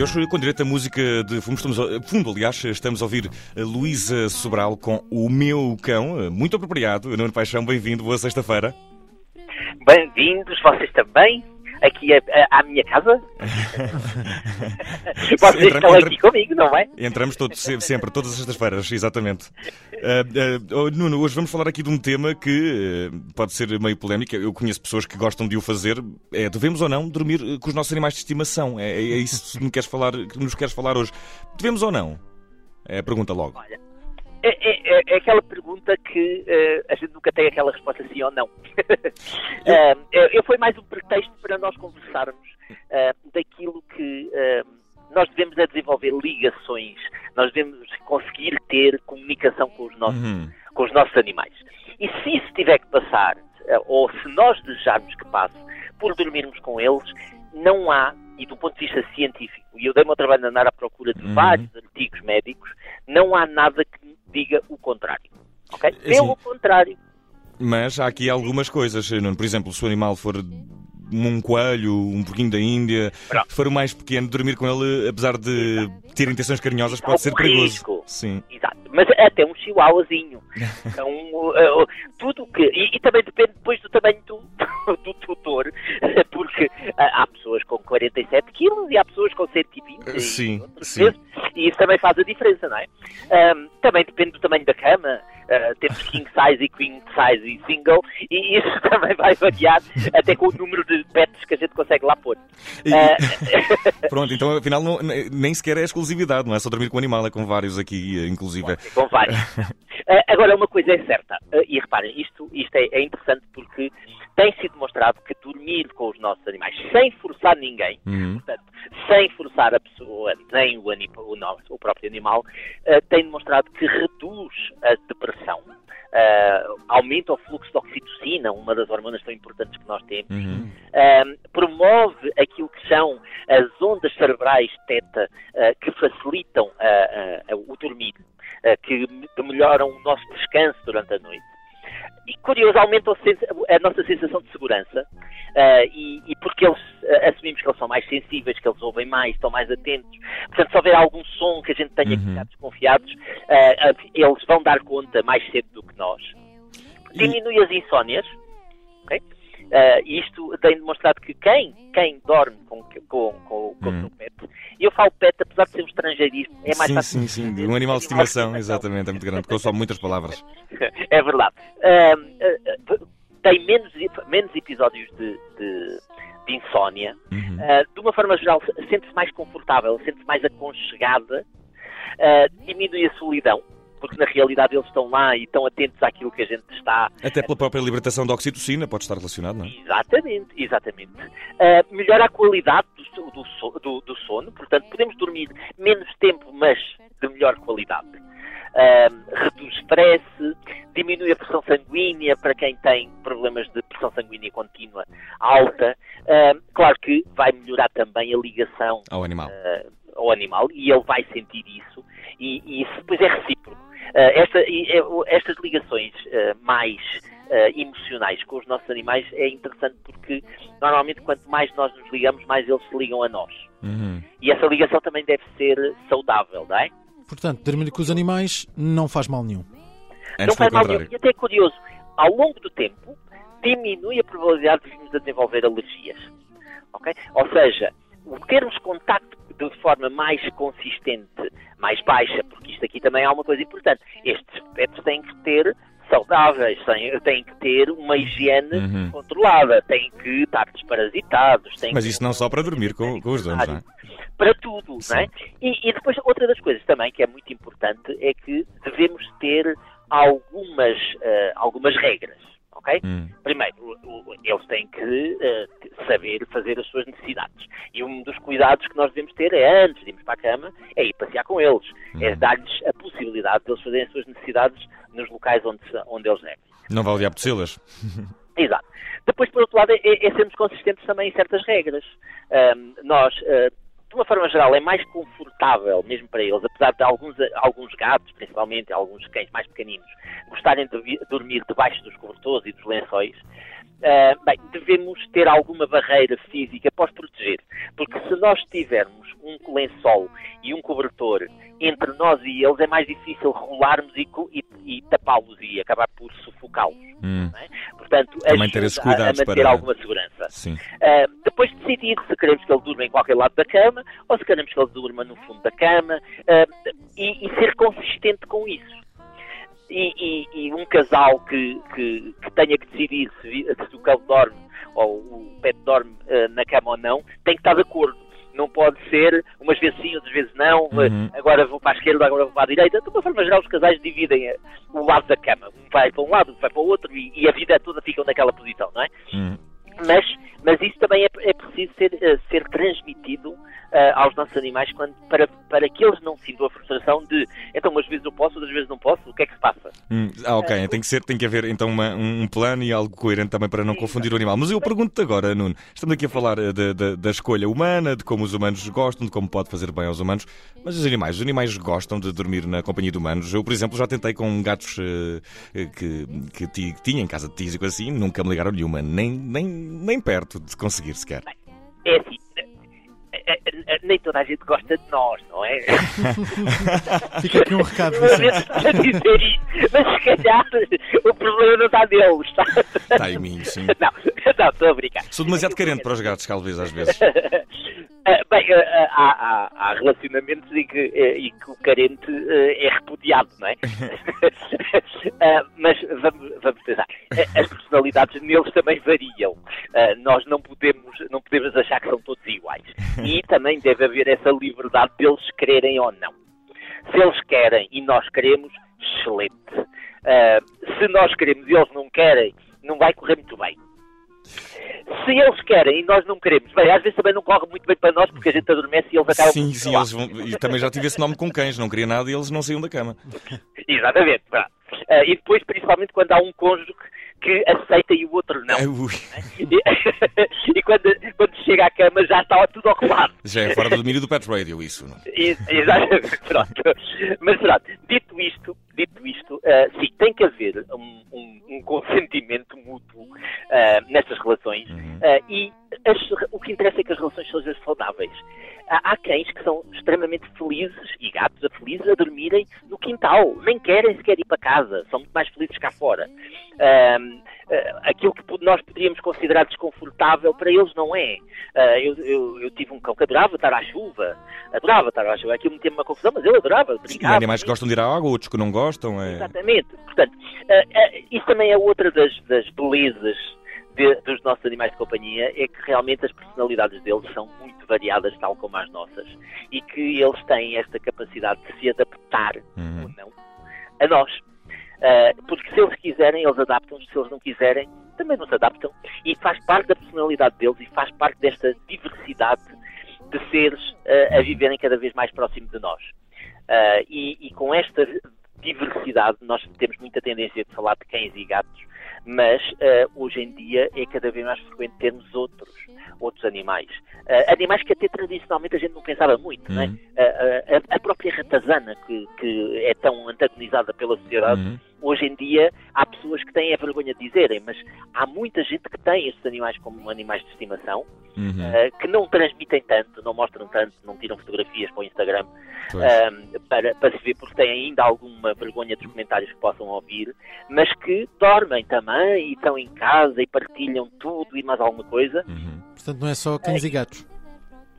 E hoje, com direito à música de fundo, estamos, a- fundo, aliás, estamos a ouvir a Luísa Sobral com O Meu Cão, muito apropriado. Nuno Paixão, bem-vindo, boa sexta-feira. Bem-vindos, vocês também, aqui a- a- à minha casa. vocês Entra- estão entra- aqui comigo, não é? Entramos todos, se- sempre, todas as sextas-feiras, exatamente. Ah, oh, Nuno, hoje vamos falar aqui de um tema que ah, pode ser meio polémico. Eu conheço pessoas que gostam de o fazer. É, devemos ou não dormir com os nossos animais de estimação? É, é isso que me queres falar, que nos queres falar hoje. Devemos ou não? É a pergunta logo. Olha, é, é- é- é aquela pergunta que eh, a gente nunca tem aquela resposta sim ou não. Eh, eu, foi mais um pretexto para nós conversarmos eh, daquilo que nós devemos é desenvolver ligações, nós devemos conseguir ter comunicação com os nossos Uhum. com os nossos animais. E se isso tiver que passar, ou se nós desejarmos que passe, por dormirmos com eles, não há, e do ponto de vista científico, e eu dei-me ao trabalho de andar à procura de Uhum. vários artigos médicos, não há nada que diga o contrário. Ok? Pelo contrário. Mas há aqui algumas coisas, Nuno. Por exemplo, se o animal for um coelho, um porquinho da Índia, Pronto. se for o mais pequeno, dormir com ele, apesar de ter intenções carinhosas, Há pode ser um perigoso. risco. Sim. Exato. Mas até um chihuahuazinho. É um, eh, tudo que. E, e também depende depois do tamanho do, do tutor, porque há pessoas com 47 quilos e há pessoas com 120 e Sim, outras sim. vezes, e isso também faz a diferença, não é? Ahm, também depende do tamanho da cama. Ah, temos king size e queen size e single, e isso também vai variar até com o número de pets que a gente consegue lá pôr. E- Ah, Pronto, então afinal não- nem sequer é exclusividade, não é só dormir com o animal, é com vários aqui, eh, inclusive. com vários. Ah, agora, uma coisa é certa, e reparem, isto, isto é, é interessante porque tem sido demonstrado que dormir com os nossos animais sem forçar ninguém, Uhum. portanto, sem forçar a pessoa, nem o, anim- o, nosso- o próprio animal, tem demonstrado que reduz a depressão, ah, aumenta o fluxo de oxitocina, uma das hormonas tão importantes que nós temos, Uhum. um, promove aquilo que são as ondas cerebrais teta uh, que facilitam uh, uh, o dormir, uh, que, que melhoram o nosso descanso durante a noite. E curioso, aumentam a, nossa sensação de segurança uh, e, e porque eles uh, assumimos que eles são mais sensíveis, que eles ouvem mais, estão mais atentos. Portanto, se houver algum som que a gente tenha que Uhum. ficar desconfiados, uh, uh, eles vão dar conta mais cedo do que nós E- diminui as insónias. ok? Ah, isto tem demonstrado que quem, quem dorme com, com, com, com o Hum. seu pet, e eu falo pet apesar de ser um estrangeirismo, é mais sim, fácil. sim, sim. Um animal de estimação, exatamente, é muito grande, consome muitas palavras. É verdade. Ah, ah, tem menos, menos episódios de, de, de insónia. Uhum. Ah, de uma forma geral, sente-se mais confortável, sente-se mais aconchegada, ah, diminui a solidão, porque na realidade eles estão lá e estão atentos àquilo que a gente está Até pela própria libertação da oxitocina, pode estar relacionado, não é? Exatamente, exatamente. Ah, melhora a qualidade do, do do- do sono, portanto, podemos dormir menos tempo, mas de melhor qualidade. Ah, reduz stress, diminui a pressão sanguínea para quem tem problemas de pressão sanguínea contínua alta. Ah, claro que vai melhorar também a ligação Ao animal. eh, ao animal e ele vai sentir isso e, e isso depois é recíproco. Eh, esta- o- estas ligações mais emocionais com os nossos animais é interessante porque normalmente quanto mais nós nos ligamos, mais eles se ligam a nós. Uhum. E essa ligação também deve ser saudável, não é? Portanto, dormir com os animais não faz mal nenhum. Antes não faz mal nenhum. E até é curioso, ao longo do tempo, diminui a probabilidade de virmos a desenvolver alergias. ok? Ou seja, o termos contacto de forma mais consistente, mais baixa, porque isto aqui também é uma coisa importante. Estes pets têm que ter saudáveis, têm, que ter uma higiene Uhum. controlada, têm que estar desparasitados. Têm Mas isso não só para dormir com, com os donos, não é? para tudo, não é? E, e depois, outra das coisas também que é muito importante é que devemos ter algumas, eh, algumas regras, ok? Hum. Primeiro, o- o- eles têm que eh, saber fazer as suas necessidades. E um dos cuidados que nós devemos ter é, antes de irmos para a cama, é ir passear com eles. É dar-lhes a possibilidade de eles fazerem as suas necessidades nos locais onde, onde eles devem. Não vale apetecê-las. Exato. Depois, por outro lado, é, é sermos consistentes também em certas regras. Ahm, nós, ah, de uma forma geral, é mais confortável, mesmo para eles, apesar de alguns, alguns gatos, principalmente, alguns cães mais pequeninos, gostarem de dormir debaixo dos cobertores e dos lençóis, ah, bem, devemos ter alguma barreira física para os proteger. Porque se nós tivermos um lençol e um cobertor entre nós e eles, é mais difícil rolarmos e, e- e tapá-los e acabar por sufocá-los. Hum. é? Portanto, Também ter esses cuidados a manter para- alguma segurança. Ah, depois decidir se queremos que ele durma em qualquer lado da cama ou se queremos que ele durma no fundo da cama ah, e, e ser consistente com isso. E, e- e um casal que, que- que tenha que decidir se, se o cão dorme ou o pet dorme ah, na cama ou não, tem que estar de acordo. Não pode ser umas vezes sim, outras vezes não, Uhum. agora vou para a esquerda, agora vou para a direita. De uma forma geral, os casais dividem eh, o lado da cama. Um vai para um lado, outro vai para o outro e, e a vida toda fica naquela posição, não é? Hum. Mas, mas isso também é, é preciso ser, eh, ser transmitido eh, aos nossos animais quando, para, para que eles não sintam a frustração de então umas vezes eu posso, outras vezes não posso, o que é que se passa? Hum, Ah, ok. Tem que, ser, tem que haver então uma- um plano e algo coerente também para não confundir o animal. Mas eu pergunto-te agora, Nuno, estamos aqui a falar eh, da, da- da escolha humana, de como os humanos gostam, de como pode fazer bem aos humanos, mas os animais, os animais gostam de dormir na companhia de humanos. Eu, por exemplo, já tentei com gatos eh, que, que, que tinha em casa de e coisa assim, nunca me ligaram nenhuma, nem, nem, nem perto de conseguir sequer. É assim, nem toda a gente gosta de nós, não é? Fica aqui um recado, dizer isso, mas se calhar o problema não está neles, está? Está em mim, sim. Não, não, estou a brincar. Sou demasiado carente para os gatos, talvez, às vezes. Ah, bem, ah, há, há- há relacionamentos em que, eh, em que o carente eh, é repudiado, não é? Ah, mas vamos, vamos pensar. Eh, As personalidades neles também variam. Ah, nós não podemos, não podemos achar que são todos iguais. E também deve haver essa liberdade deles quererem ou não. Se eles querem e nós queremos, excelente. Ah, se nós queremos e eles não querem, não vai correr muito bem. Se eles querem e nós não queremos, bem, às vezes também não corre muito bem para nós porque a gente adormece e eles acabam Sim, sim, eles vão... e também já tive esse nome com cães, não queria nada e eles não saíam da cama. Exatamente. Ah, e depois, principalmente, quando há um cônjuge que aceita e o outro não. Ai, ui, E, e quando, quando chega à cama já está tudo arrumado. já é fora do domínio do Pet Radio, isso. não? E- Exatamente, pronto. Mas pronto, dito isto, dito isto, ah, sim, tem que haver um, um- um consentimento mútuo ah, nestas relações ah, e as- o que interessa é que as relações sejam saudáveis. Há, há cães que são extremamente felizes e gatos a felizes a dormirem no quintal, nem querem sequer ir para casa, são muito mais felizes cá fora. Ah, aquilo que nós poderíamos considerar desconfortável para eles não é. Ah, eu, eu- eu tive um cão que adorava estar à chuva, adorava estar à chuva. Aquilo metia-me uma confusão, mas eu adorava E brincar. animais que gostam de ir à água, outros que não gostam. É... Exatamente. Portanto, ah, ah, isso também é outra das, das belezas de- dos nossos animais de companhia, é que realmente as personalidades deles são muito variadas, tal como as nossas, e que eles têm esta capacidade de se adaptar Uhum. ou não a nós. Ah, porque se eles quiserem, eles adaptam-se, se eles não quiserem, também não se adaptam. E faz parte da personalidade deles e faz parte desta diversidade de seres ah, a viverem cada vez mais próximo de nós. Ah, e, e com esta diversidade, nós temos muita tendência de falar de cães e gatos, mas ah, hoje em dia é cada vez mais frequente termos outros, outros animais. Ah, animais que até tradicionalmente a gente não pensava muito, é? Uhum. A- a, a própria ratazana, que, que é tão antagonizada pela sociedade, Uhum. Hoje em dia há pessoas que têm a vergonha de dizerem, mas há muita gente que tem estes animais como animais de estimação, Uhum. ah, que não transmitem tanto, não mostram tanto, não tiram fotografias para o Instagram ah, para, para se ver, porque têm ainda alguma vergonha dos comentários que possam ouvir, mas que dormem também e estão em casa e partilham tudo e mais alguma coisa. Uhum. Portanto, não é só cães e gatos.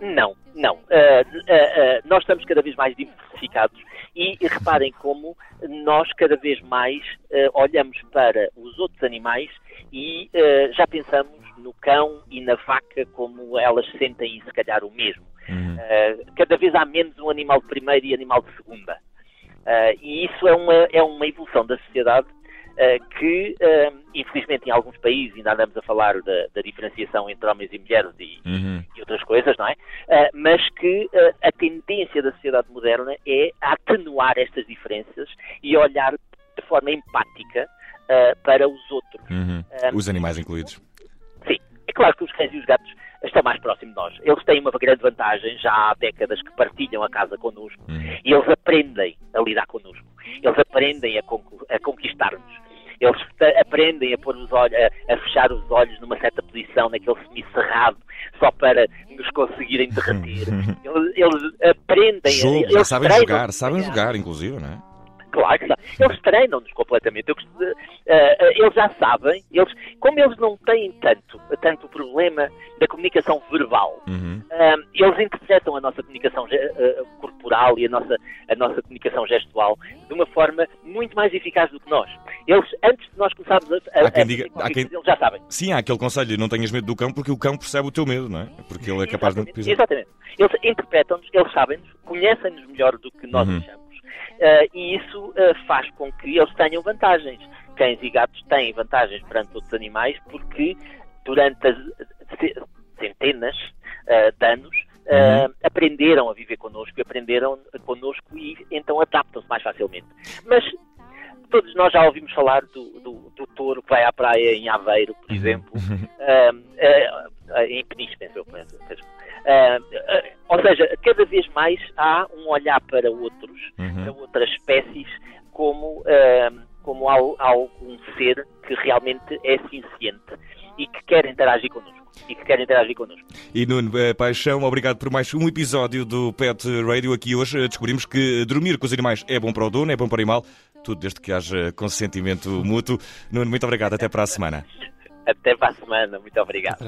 Não, não. Ah, nós estamos cada vez mais diversificados e reparem como nós cada vez mais ah, olhamos para os outros animais e ah, já pensamos no cão e na vaca como elas sentem se calhar o mesmo. Uhum. Uh, cada vez há menos um animal de primeira e animal de segunda. Uh, e isso é uma, é uma evolução da sociedade que, infelizmente, em alguns países ainda andamos a falar da, da diferenciação entre homens e mulheres e, uhum. e outras coisas, não é? mas que a tendência da sociedade moderna é atenuar estas diferenças e olhar de forma empática para os outros. Uhum. os animais incluídos. Sim. É claro que os cães e os gatos estão mais próximos de nós. Eles têm uma grande vantagem, já há décadas que partilham a casa connosco uhum. e eles aprendem a lidar connosco. Eles aprendem a, a conquistar-nos. Eles aprendem a pôr os olhos, a, a, fechar os olhos numa certa posição, naquele semicerrado, só para nos conseguirem derreter. Eles, eles aprendem. Jogo, eles sabem jogar, sabem jogar, inclusive, não é? Claro que Eles treinam-nos completamente. Eu, uh, uh, eles já sabem, eles, como eles não têm tanto, tanto problema da comunicação verbal, uhum. uh, eles interpretam a nossa comunicação corporal e a nossa, a nossa comunicação gestual de uma forma muito mais eficaz do que nós. Eles, antes de nós começarmos a, a, há quem diga, a quem... eles já sabem. Sim, há aquele conselho, não tenhas medo do cão porque o cão percebe o teu medo, não é? Porque ele é capaz exatamente, de... Exatamente. Eles interpretam-nos, eles sabem-nos, conhecem-nos melhor do que nós uhum. achamos uh, e isso uh, faz com que eles tenham vantagens. Cães e gatos têm vantagens perante outros animais porque durante as centenas uh, de anos uhum. aprenderam a viver connosco, aprenderam connosco e então adaptam-se mais facilmente. Mas todos nós já ouvimos falar do, do, do, touro que vai à praia em Aveiro, por uhum. exemplo, uh, uh, em Peniche, penso eu. Penso, penso. Uh, ou seja, cada vez mais há um olhar para outros, uhum. para outras espécies, como, como algum ser que realmente é ciente e que quer interagir connosco e que querem interagir connosco. E Nuno Paixão, obrigado por mais um episódio do Pet Radio. Aqui hoje descobrimos que dormir com os animais é bom para o dono, é bom para o animal, tudo desde que haja consentimento mútuo. Nuno, muito obrigado. Até para a semana. Até para a semana. Muito obrigado.